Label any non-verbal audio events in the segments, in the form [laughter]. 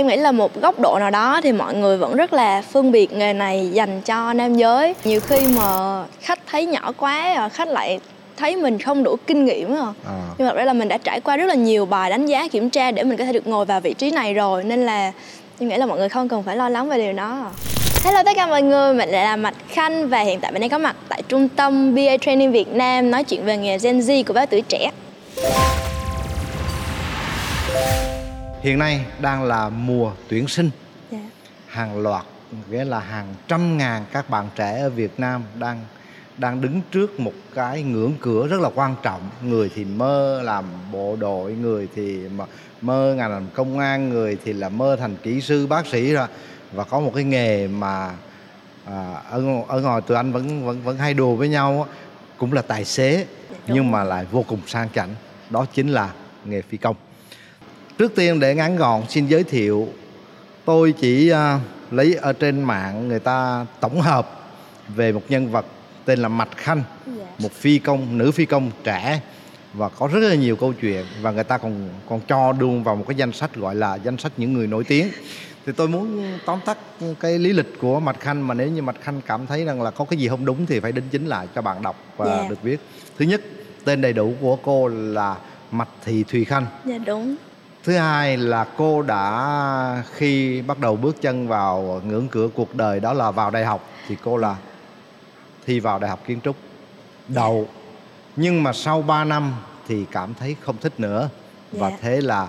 em nghĩ là một góc độ nào đó thì mọi người vẫn rất là phân biệt nghề này dành cho nam giới nhiều khi mà khách thấy nhỏ quá khách lại thấy mình không đủ kinh nghiệm à. à. nhưng mà ra là mình đã trải qua rất là nhiều bài đánh giá kiểm tra để mình có thể được ngồi vào vị trí này rồi nên là em nghĩ là mọi người không cần phải lo lắng về điều đó Hello tất cả mọi người, mình lại là Mạch Khanh và hiện tại mình đang có mặt tại trung tâm BA Training Việt Nam nói chuyện về nghề Gen Z của báo tuổi trẻ. Hiện nay đang là mùa tuyển sinh. Yeah. Dạ. Hàng loạt nghĩa là hàng trăm ngàn các bạn trẻ ở Việt Nam đang đang đứng trước một cái ngưỡng cửa rất là quan trọng người thì mơ làm bộ đội người thì mơ ngành làm công an người thì là mơ thành kỹ sư bác sĩ rồi và có một cái nghề mà à, ở ở ngoài tụi anh vẫn vẫn vẫn hay đùa với nhau cũng là tài xế Đúng. nhưng mà lại vô cùng sang chảnh đó chính là nghề phi công trước tiên để ngắn gọn xin giới thiệu tôi chỉ uh, lấy ở trên mạng người ta tổng hợp về một nhân vật tên là Mạch Khanh dạ. một phi công nữ phi công trẻ và có rất là nhiều câu chuyện và người ta còn còn cho đương vào một cái danh sách gọi là danh sách những người nổi tiếng thì tôi muốn tóm tắt cái lý lịch của Mạch Khanh mà nếu như Mạch Khanh cảm thấy rằng là có cái gì không đúng thì phải đính chính lại cho bạn đọc và yeah. Dạ. được biết thứ nhất tên đầy đủ của cô là Mạch Thị Thùy Khanh dạ đúng thứ hai là cô đã khi bắt đầu bước chân vào ngưỡng cửa cuộc đời đó là vào đại học thì cô là thi vào đại học kiến trúc đậu nhưng mà sau 3 năm thì cảm thấy không thích nữa và yeah. Dạ. thế là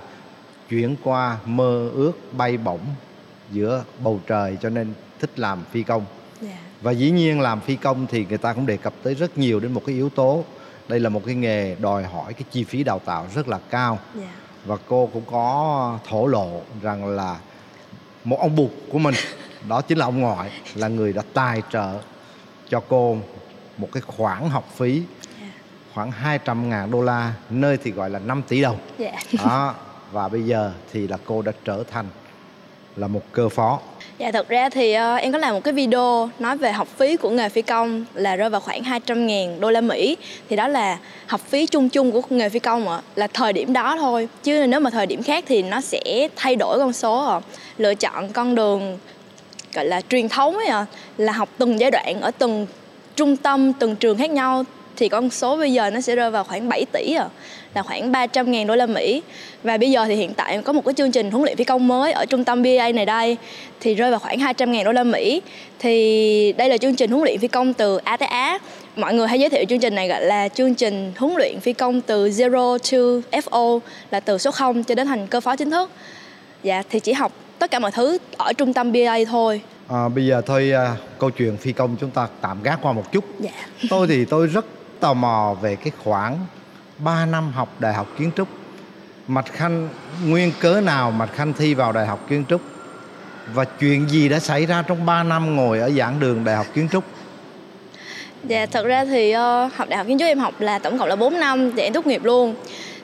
chuyển qua mơ ước bay bổng giữa bầu trời cho nên thích làm phi công yeah. Dạ. và dĩ nhiên làm phi công thì người ta cũng đề cập tới rất nhiều đến một cái yếu tố đây là một cái nghề đòi hỏi cái chi phí đào tạo rất là cao yeah. Và cô cũng có thổ lộ rằng là một ông bụt của mình [laughs] đó chính là ông ngoại là người đã tài trợ cho cô một cái khoản học phí khoảng 200 ngàn đô la nơi thì gọi là 5 tỷ đồng yeah. đó và bây giờ thì là cô đã trở thành là một cơ phó. Dạ thật ra thì uh, em có làm một cái video nói về học phí của nghề phi công là rơi vào khoảng 200 ngàn đô la Mỹ. Thì đó là học phí chung chung của nghề phi công ạ Là thời điểm đó thôi. Chứ nếu mà thời điểm khác thì nó sẽ thay đổi con số ạ. Lựa chọn con đường gọi là truyền thống ấy à, Là học từng giai đoạn ở từng trung tâm, từng trường khác nhau thì con số bây giờ nó sẽ rơi vào khoảng 7 tỷ à, là khoảng 300 ngàn đô la Mỹ. Và bây giờ thì hiện tại có một cái chương trình huấn luyện phi công mới ở trung tâm BA này đây thì rơi vào khoảng 200 ngàn đô la Mỹ. Thì đây là chương trình huấn luyện phi công từ A tới Á mọi người hay giới thiệu chương trình này gọi là chương trình huấn luyện phi công từ zero to FO là từ số 0 cho đến thành cơ phó chính thức. Dạ thì chỉ học tất cả mọi thứ ở trung tâm BA thôi. À, bây giờ thôi à, câu chuyện phi công chúng ta tạm gác qua một chút. Dạ. tôi thì tôi rất tò mò về cái khoảng 3 năm học đại học kiến trúc. Mạch Khanh nguyên cớ nào Mạch Khanh thi vào đại học kiến trúc? Và chuyện gì đã xảy ra trong 3 năm ngồi ở giảng đường đại học kiến trúc? Dạ thật ra thì uh, học đại học kiến trúc em học là tổng cộng là 4 năm thì em tốt nghiệp luôn.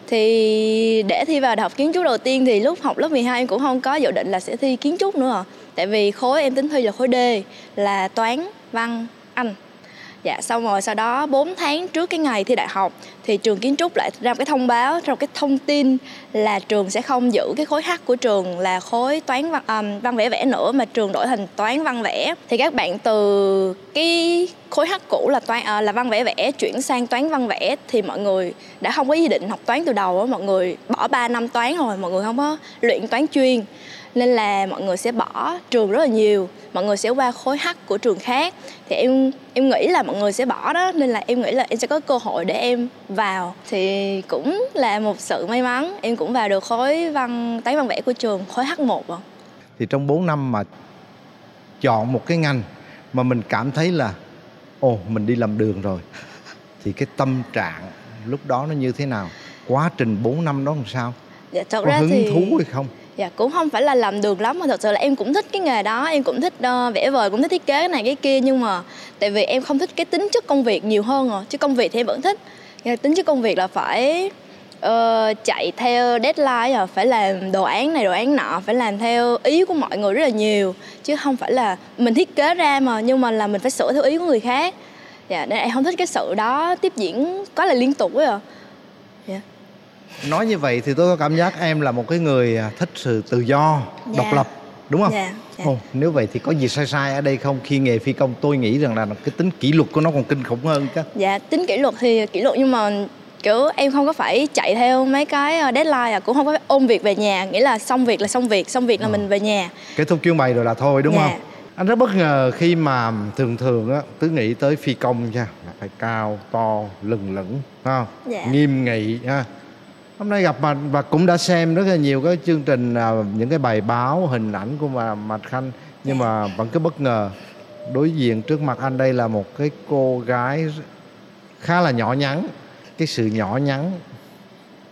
Thì để thi vào đại học kiến trúc đầu tiên thì lúc học lớp 12 em cũng không có dự định là sẽ thi kiến trúc nữa. Tại vì khối em tính thi là khối D là toán văn anh dạ xong rồi sau đó 4 tháng trước cái ngày thi đại học thì trường kiến trúc lại ra một cái thông báo ra một cái thông tin là trường sẽ không giữ cái khối H của trường là khối toán văn um, văn vẽ vẽ nữa mà trường đổi thành toán văn vẽ. Thì các bạn từ cái khối H cũ là toán à, là văn vẽ vẽ chuyển sang toán văn vẽ thì mọi người đã không có ý định học toán từ đầu á mọi người bỏ 3 năm toán rồi mọi người không có luyện toán chuyên. Nên là mọi người sẽ bỏ trường rất là nhiều mọi người sẽ qua khối H của trường khác. Thì em em nghĩ là mọi người sẽ bỏ đó nên là em nghĩ là em sẽ có cơ hội để em vào. Thì cũng là một sự may mắn em cũng vào được khối văn toán văn vẽ của trường khối H1 rồi thì trong 4 năm mà chọn một cái ngành mà mình cảm thấy là ồ mình đi làm đường rồi. Thì cái tâm trạng lúc đó nó như thế nào? Quá trình 4 năm đó làm sao? Dạ, thật có ra hứng thì... thú hay không? Dạ cũng không phải là làm được lắm mà thật sự là em cũng thích cái nghề đó em cũng thích uh, vẽ vời cũng thích thiết kế cái này cái kia nhưng mà tại vì em không thích cái tính chất công việc nhiều hơn rồi chứ công việc thì em vẫn thích. Nhưng tính chất công việc là phải uh, chạy theo deadline rồi phải làm đồ án này đồ án nọ phải làm theo ý của mọi người rất là nhiều. Chứ không phải là mình thiết kế ra mà nhưng mà là mình phải sửa theo ý của người khác. Dạ nên em không thích cái sự đó tiếp diễn quá là liên tục ấy à. Dạ. Nói như vậy thì tôi có cảm giác em là một cái người à, thích sự tự do dạ. độc lập đúng không? Dạ, dạ. Ồ, nếu vậy thì có gì sai sai ở đây không? Khi nghề phi công tôi nghĩ rằng là cái tính kỷ luật của nó còn kinh khủng hơn chứ dạ tính kỷ luật thì kỷ luật nhưng mà kiểu em không có phải chạy theo mấy cái ờ, deadline à cũng không có ôm việc về nhà nghĩa là xong việc là xong việc xong việc là à. mình về nhà kết thúc chuyến bay rồi là thôi đúng dạ. không anh rất bất ngờ khi mà thường thường á cứ nghĩ tới phi công nha phải cao to lừng lững không dạ. nghiêm nghị ha hôm nay gặp mà và cũng đã xem rất là nhiều cái chương trình à, những cái bài báo hình ảnh của mà mạch khanh nhưng dạ. mà vẫn cứ bất ngờ đối diện trước mặt anh đây là một cái cô gái khá là nhỏ nhắn cái sự nhỏ nhắn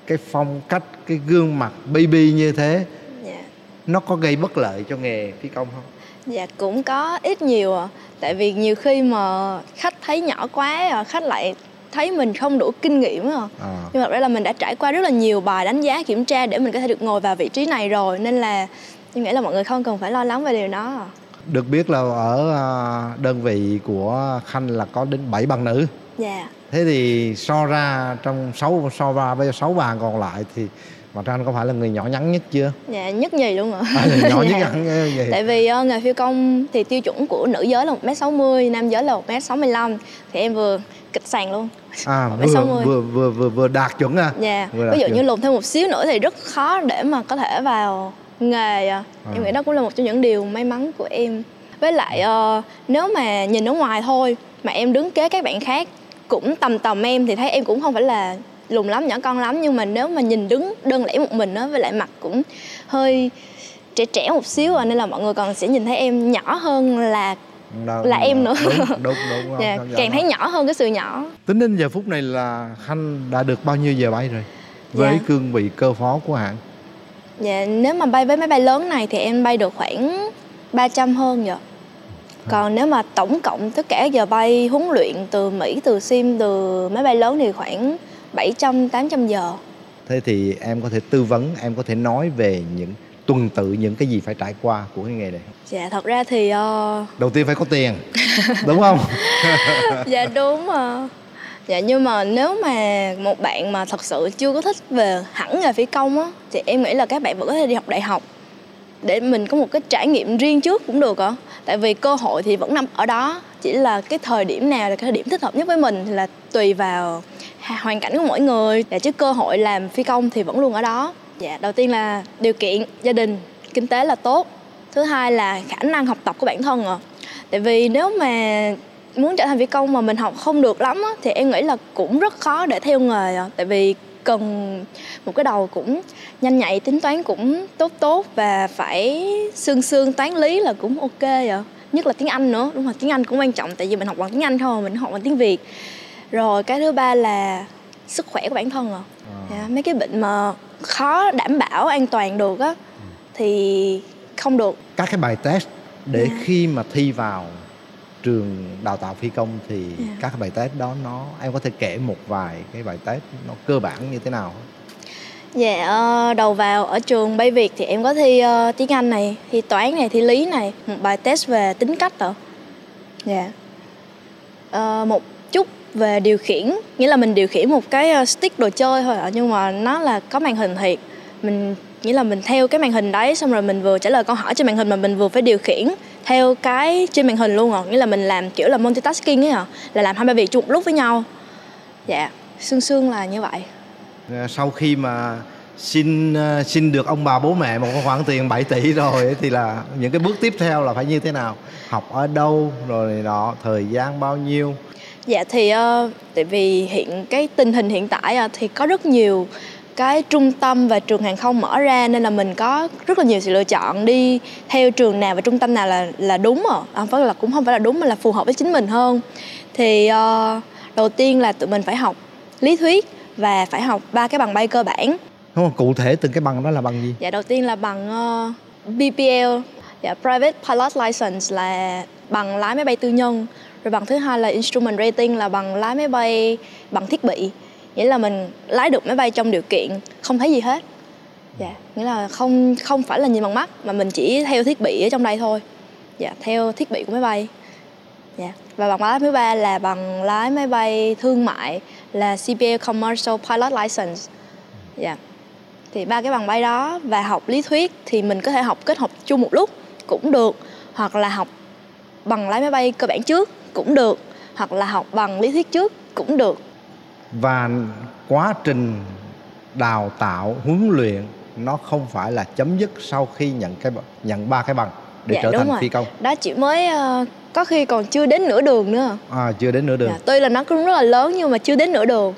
cái phong cách cái gương mặt baby như thế. Dạ. nó có gây bất lợi cho nghề phi công không dạ cũng có ít nhiều à tại vì nhiều khi mà khách thấy nhỏ quá à, khách lại thấy mình không đủ kinh nghiệm à. à. nhưng mà ra là mình đã trải qua rất là nhiều bài đánh giá kiểm tra để mình có thể được ngồi vào vị trí này rồi nên là em nghĩ là mọi người không cần phải lo lắng về điều đó được biết là ở à, đơn vị của khanh là có đến 7 bằng nữ dạ thế thì so ra trong sáu so ra với sáu bàn còn lại thì mà Trang có phải là người nhỏ nhắn nhất chưa? Dạ nhất nhì luôn ạ. À, nhỏ [laughs] nhất dạ. hẳn vậy. Tại vì uh, nghề phi công thì tiêu chuẩn của nữ giới là 1m60, nam giới là 1m65 thì em vừa kịch sàn luôn. À vừa, vừa vừa vừa vừa đạt chuẩn à. Dạ. Vừa Ví dụ chuẩn. như lùn thêm một xíu nữa thì rất khó để mà có thể vào nghề à. Em nghĩ đó cũng là một trong những điều may mắn của em. Với lại uh, nếu mà nhìn ở ngoài thôi mà em đứng kế các bạn khác cũng tầm tầm em thì thấy em cũng không phải là lùn lắm nhỏ con lắm nhưng mà nếu mà nhìn đứng đơn lẻ một mình á với lại mặt cũng hơi trẻ trẻ một xíu à nên là mọi người còn sẽ nhìn thấy em nhỏ hơn là đâu, là em nữa. đúng đúng đúng [laughs] dạ, càng thấy nhỏ hơn cái sự nhỏ. Tính đến giờ phút này là khanh đã được bao nhiêu giờ bay rồi? Với dạ. cương vị cơ phó của hãng. Dạ nếu mà bay với máy bay lớn này thì em bay được khoảng 300 hơn rồi còn nếu mà tổng cộng tất cả giờ bay huấn luyện từ Mỹ, từ Sim, từ máy bay lớn thì khoảng 700 800 giờ. Thế thì em có thể tư vấn, em có thể nói về những tuần tự những cái gì phải trải qua của cái nghề này Dạ thật ra thì uh... đầu tiên phải có tiền, đúng không? [laughs] dạ đúng mà. Dạ nhưng mà nếu mà một bạn mà thật sự chưa có thích về hẳn nghề phi công á thì em nghĩ là các bạn vẫn có thể đi học đại học để mình có một cái trải nghiệm riêng trước cũng được ạ tại vì cơ hội thì vẫn nằm ở đó. Chỉ là cái thời điểm nào là cái thời điểm thích hợp nhất với mình thì là tùy vào hoàn cảnh của mỗi người. Để chứ cơ hội làm phi công thì vẫn luôn ở đó. Dạ đầu tiên là điều kiện gia đình kinh tế là tốt. Thứ hai là khả năng học tập của bản thân à tại vì nếu mà muốn trở thành phi công mà mình học không được lắm á, thì em nghĩ là cũng rất khó để theo nghề à. tại vì cần một cái đầu cũng nhanh nhạy tính toán cũng tốt tốt và phải xương xương toán lý là cũng ok vậy nhất là tiếng anh nữa đúng rồi tiếng anh cũng quan trọng tại vì mình học bằng tiếng anh thôi mình học bằng tiếng việt rồi cái thứ ba là sức khỏe của bản thân à, à. mấy cái bệnh mà khó đảm bảo an toàn được á thì không được các cái bài test để yeah. Dạ. khi mà thi vào trường đào tạo phi công thì yeah. Dạ. các bài test đó nó em có thể kể một vài cái bài test nó cơ bản như thế nào Dạ, ờ, đầu vào ở trường Bay Việt thì em có thi uh, tiếng Anh này, thi toán này, thi lý này, một bài test về tính cách ạ. Dạ. Uh, một chút về điều khiển, nghĩa là mình điều khiển một cái stick đồ chơi thôi ạ, nhưng mà nó là có màn hình thiệt. Mình nghĩa là mình theo cái màn hình đấy xong rồi mình vừa trả lời câu hỏi trên màn hình mà mình vừa phải điều khiển theo cái trên màn hình luôn ạ. Nghĩa là mình làm kiểu là multitasking ấy ạ, là làm hai ba việc chung một lúc với nhau. Dạ, xương xương là như vậy. Ờ, sau khi mà xin ờ, xin được ông bà bố mẹ một khoản tiền 7 tỷ rồi thì là những cái bước tiếp theo là phải như thế nào học ở đâu rồi nọ thời gian bao nhiêu dạ thì uh, tại vì hiện cái tình hình hiện tại uh, thì có rất nhiều cái trung tâm và trường hàng không mở ra nên là mình có rất là nhiều sự lựa chọn đi theo trường nào và trung tâm nào là là đúng à không phải là cũng không phải là đúng mà là phù hợp với chính mình hơn. Thì uh, đầu tiên là tụi mình phải học lý thuyết và phải học ba cái bằng bay cơ bản. Không cụ thể từng cái bằng đó là bằng gì? Dạ đầu tiên là bằng uh, BPL dạ private pilot license là bằng lái máy bay tư nhân. Rồi bằng thứ hai là instrument rating là bằng lái máy bay bằng thiết bị nghĩa là mình lái được máy bay trong điều kiện không thấy gì hết. Dạ nghĩa là không không phải là nhìn bằng mắt, mà mình chỉ theo thiết bị ở trong đây thôi. Dạ theo thiết bị của máy bay. Dạ và bằng lái máy bay là bằng lái máy bay thương mại là CPA Commercial Pilot License. Dạ thì ba cái bằng bay đó và học lý thuyết thì mình có thể học kết hợp chung một lúc cũng được, hoặc là học bằng lái máy bay cơ bản trước cũng được, hoặc là học bằng lý thuyết trước cũng được và quá trình đào tạo huấn luyện nó không phải là chấm dứt sau khi nhận cái nhận ba cái bằng để dạ, trở thành rồi. phi công. Đó chỉ mới uh, có khi còn chưa đến nửa đường nữa. À chưa đến nửa đường. Dạ, tuy là nó cũng rất là lớn nhưng mà chưa đến nửa đường.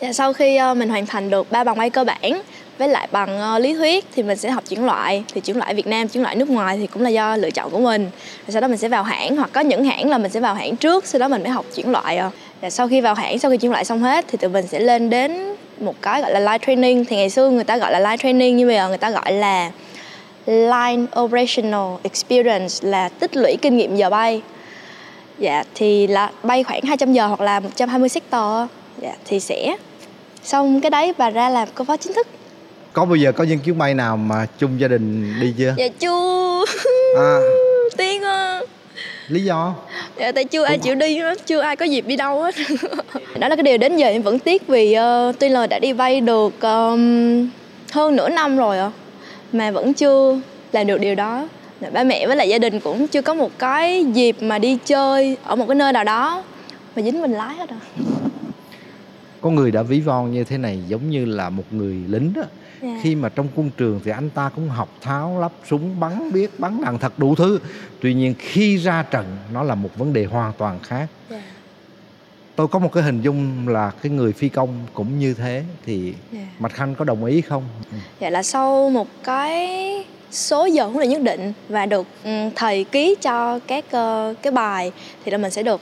Dạ, sau khi uh, mình hoàn thành được ba bằng bay cơ bản với lại bằng uh, lý thuyết thì mình sẽ học chuyển loại thì chuyển loại Việt Nam chuyển loại nước ngoài thì cũng là do lựa chọn của mình. Rồi sau đó mình sẽ vào hãng hoặc có những hãng là mình sẽ vào hãng trước sau đó mình mới học chuyển loại uh. Và sau khi vào hãng sau khi chuyển loại xong hết thì tụi mình sẽ lên đến một cái gọi là live training. Thì ngày xưa người ta gọi là live training nhưng bây giờ người ta gọi là line operational experience là tích lũy kinh nghiệm giờ bay. Dạ thì là bay khoảng 200 giờ hoặc là 120 sector dạ thì sẽ xong cái đấy và ra làm cô phó chính thức. Có bao giờ có những chuyến bay nào mà chung gia đình đi chưa? Dạ chưa. À. [laughs] tiên à lý do? Dạ tại chưa Cũng... ai chịu đi hết chưa ai có dịp đi đâu hết. [laughs] Đó là cái điều đến giờ em vẫn tiếc vì uh, tuy là đã đi vay được um, hơn nửa năm rồi à, mà vẫn chưa làm được điều đó. Ba mẹ với lại gia đình cũng chưa có một cái dịp mà đi chơi ở một cái nơi nào đó mà dính mình lái hết rồi có người đã ví von như thế này giống như là một người lính đó yeah. Dạ. khi mà trong quân trường thì anh ta cũng học tháo lắp súng bắn biết bắn đạn thật đủ thứ tuy nhiên khi ra trận nó là một vấn đề hoàn toàn khác yeah. Dạ. tôi có một cái hình dung là cái người phi công cũng như thế thì yeah. Dạ. mạch khanh có đồng ý không dạ là sau một cái số giờ huấn luyện nhất định và được ừ, thầy ký cho các uh, cái bài thì là mình sẽ được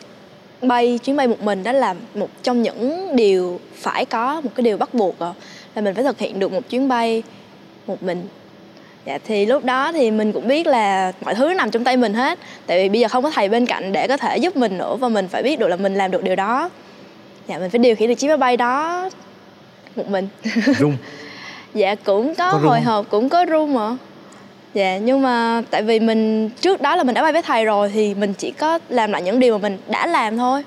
bay chuyến bay một mình đó là một trong những điều phải có một cái điều bắt buộc rồi là mình phải thực hiện được một chuyến bay một mình. Dạ thì lúc đó thì mình cũng biết là mọi thứ nằm trong tay mình hết. Tại vì bây giờ không có thầy bên cạnh để có thể giúp mình nữa và mình phải biết được là mình làm được điều đó. Dạ mình phải điều khiển được chiếc máy bay đó một mình. [laughs] Rung. Dạ cũng có, có hồi hộp cũng có rung mà dạ nhưng mà tại vì mình trước đó là mình đã bay với thầy rồi thì mình chỉ có làm lại những điều mà mình đã làm thôi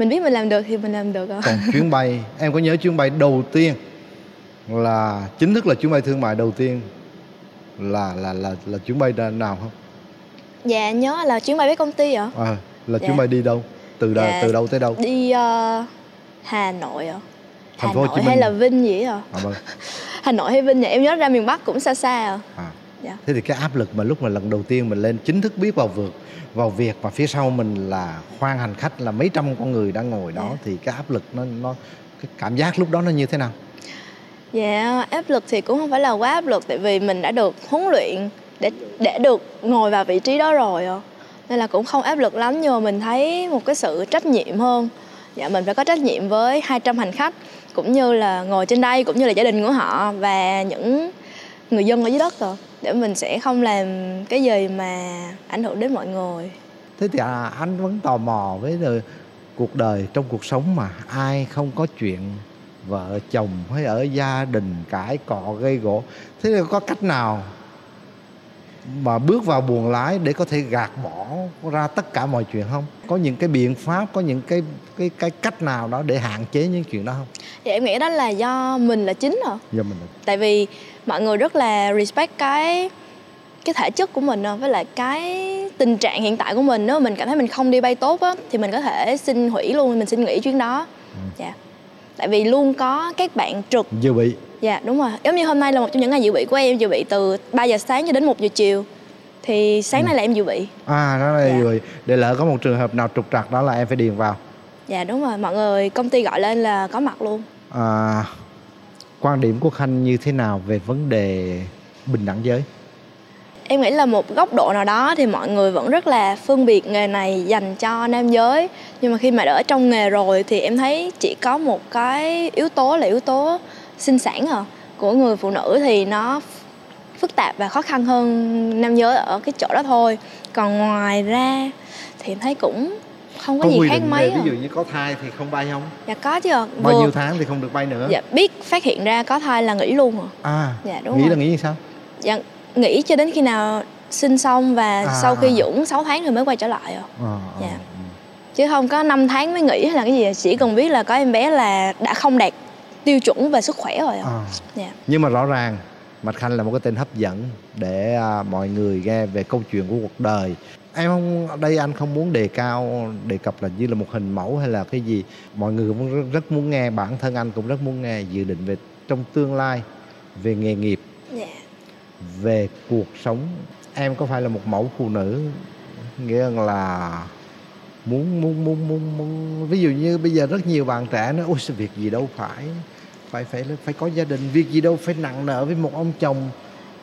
mình biết mình làm được thì mình làm được rồi còn chuyến bay em có nhớ chuyến bay đầu tiên là chính thức là chuyến bay thương mại đầu tiên là là là là chuyến bay nào không dạ nhớ là chuyến bay với công ty ạ à, là dạ. chuyến bay đi đâu từ dạ. từ đâu tới đâu đi uh, hà nội ạ Thành hà phố nội hay là vinh gì ạ à, vâng. [laughs] hà nội hay vinh nhỉ em nhớ ra miền bắc cũng xa xa à, à. Dạ. thế thì cái áp lực mà lúc mà lần đầu tiên mình lên chính thức biết vào vượt vào việc và phía sau mình là khoang hành khách là mấy trăm con người đang ngồi đó yeah. Dạ. thì cái áp lực nó nó cái cảm giác lúc đó nó như thế nào? Dạ yeah, áp lực thì cũng không phải là quá áp lực tại vì mình đã được huấn luyện để để được ngồi vào vị trí đó rồi nên là cũng không áp lực lắm nhưng mà mình thấy một cái sự trách nhiệm hơn dạ mình phải có trách nhiệm với 200 hành khách cũng như là ngồi trên đây cũng như là gia đình của họ và những người dân ở dưới đất rồi để mình sẽ không làm cái gì mà ảnh hưởng đến mọi người. Thế thì à, anh vẫn tò mò với đời, cuộc đời trong cuộc sống mà ai không có chuyện vợ chồng hay ở gia đình cãi cọ gây gỗ. Thế thì có cách nào mà bước vào buồng lái để có thể gạt bỏ ra tất cả mọi chuyện không? Có những cái biện pháp có những cái cái cái cách nào đó để hạn chế những chuyện đó không? Dạ em nghĩ đó là do mình là chính rồi. Do mình là... tại vì mọi người rất là respect cái cái thể chất của mình với lại cái tình trạng hiện tại của mình. Nếu mình cảm thấy mình không đi bay tốt á thì mình có thể xin hủy luôn mình xin nghỉ chuyến đó. Ừ. dạ. Tại vì luôn có các bạn trực. Dự bị dạ đúng rồi. Giống như hôm nay là một trong những ngày dự bị của em dự bị từ 3 giờ sáng cho đến 1 giờ chiều. Thì sáng ừ. nay là em dự bị. À đó là dạ. dự bị. Để lỡ có một trường hợp nào trục trặc đó là em phải điền vào. Dạ đúng rồi. Mọi người công ty gọi lên là có mặt luôn. À, quan điểm của khanh như thế nào về vấn đề bình đẳng giới? Em nghĩ là một góc độ nào đó thì mọi người vẫn rất là phân biệt nghề này dành cho nam giới. Nhưng mà khi mà ở trong nghề rồi thì em thấy chỉ có một cái yếu tố là yếu tố sinh sản à. Của người phụ nữ thì nó phức tạp và khó khăn hơn nam giới ở cái chỗ đó thôi. Còn ngoài ra thì thấy cũng không có, có gì khác mấy ví dụ như có thai thì không bay không? Dạ có chứ. Bao nhiêu tháng thì không được bay nữa? Dạ biết phát hiện ra có thai là nghỉ luôn à, à dạ đúng nghĩ rồi. là nghĩ như sao? Dạ nghỉ cho đến khi nào sinh xong và à, sau khi à. dưỡng 6 tháng thì mới quay trở lại rồi à, à, dạ. chứ không có 5 tháng mới nghỉ hay là cái gì chỉ cần biết là có em bé là đã không đạt tiêu chuẩn về sức khỏe rồi ạ à. dạ. nhưng mà rõ ràng Mạch Khanh là một cái tên hấp dẫn để à, mọi người nghe về câu chuyện của cuộc đời em không đây anh không muốn đề cao đề cập là như là một hình mẫu hay là cái gì mọi người cũng rất, rất muốn nghe bản thân anh cũng rất muốn nghe dự định về trong tương lai về nghề nghiệp yeah. Dạ. về cuộc sống em có phải là một mẫu phụ nữ nghĩa là muốn muốn muốn muốn muốn ví dụ như bây giờ rất nhiều bạn trẻ nói ôi việc gì đâu phải phải phải phải có gia đình việc gì đâu phải nặng nợ với một ông chồng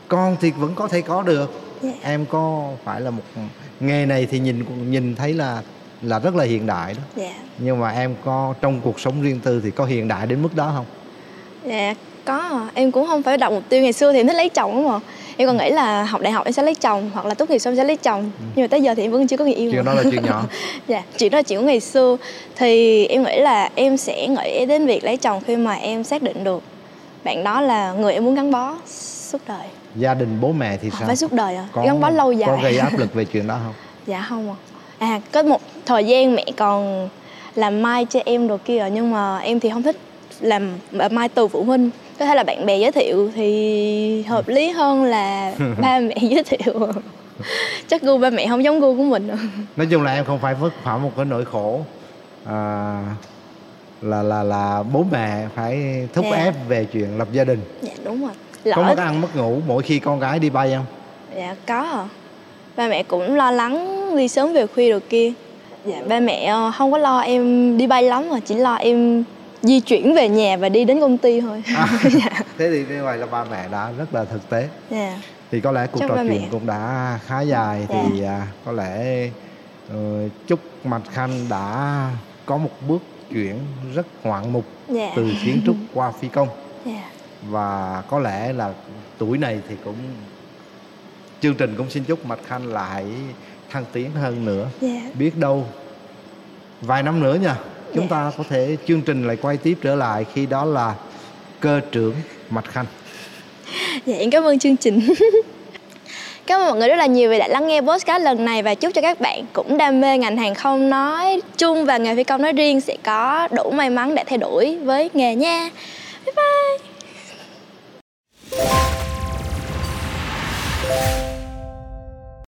con thì vẫn có thể có được yeah. Dạ. em có phải là một nghề này thì nhìn nhìn thấy là là rất là hiện đại đó yeah. Dạ. nhưng mà em có trong cuộc sống riêng tư thì có hiện đại đến mức đó không dạ có em cũng không phải đặt mục tiêu ngày xưa thì thích lấy chồng đúng không em còn nghĩ là học đại học em sẽ lấy chồng hoặc là tốt nghiệp xong sẽ lấy chồng. Ừ. nhưng mà tới giờ thì em vẫn chưa có người yêu chuyện mà. đó là chuyện nhỏ. [laughs] Dạ chuyện đó là chuyện của ngày xưa. Thì em nghĩ là em sẽ nghĩ đến việc lấy chồng khi mà em xác định được bạn đó là người em muốn gắn bó suốt đời. Gia đình bố mẹ thì sao? phải suốt đời à có, gắn bó lâu dài. có gây áp lực về chuyện đó không? [laughs] Dạ không à à có một thời gian mẹ còn làm mai cho em đồ kia nhưng mà em thì không thích làm mai từ phụ huynh có thể là bạn bè giới thiệu thì hợp lý hơn là [laughs] ba mẹ giới thiệu. Chắc gu ba mẹ không giống gu của mình nói chung là em không phải vất vả một cái nỗi khổ. À, là là là bố mẹ phải thúc dạ. ép về chuyện lập gia đình. Dạ đúng rồi. Lỡ... có mất ăn mất ngủ mỗi khi con gái đi bay không? Dạ có. À. ba mẹ cũng lo lắng đi sớm về khuya rồi kia. Dạ ba mẹ ờ, không có lo em đi bay lắm mà chỉ lo em di chuyển về nhà và đi đến công ty thôi à, [laughs] dạ. thế thì như vậy là ba mẹ đã rất là thực tế dạ. thì có lẽ cuộc Chúc trò chuyện mẹ. cũng đã khá dài dạ. thì à, có lẽ uh, chúc mạch khanh đã có một bước chuyển rất ngoạn mục dạ. từ kiến trúc qua phi công dạ. và có lẽ là tuổi này thì cũng chương trình cũng xin chúc mạch khanh lại thăng tiến hơn nữa yeah. Biết đâu vài năm nữa nha chúng ta có thể chương trình lại quay tiếp trở lại khi đó là cơ trưởng mạch khanh dạ em cảm ơn chương trình [laughs] Cảm ơn mọi người rất là nhiều vì đã lắng nghe podcast lần này và chúc cho các bạn cũng đam mê ngành hàng không nói chung và nghề phi công nói riêng sẽ có đủ may mắn để thay đổi với nghề nha. Bye bye.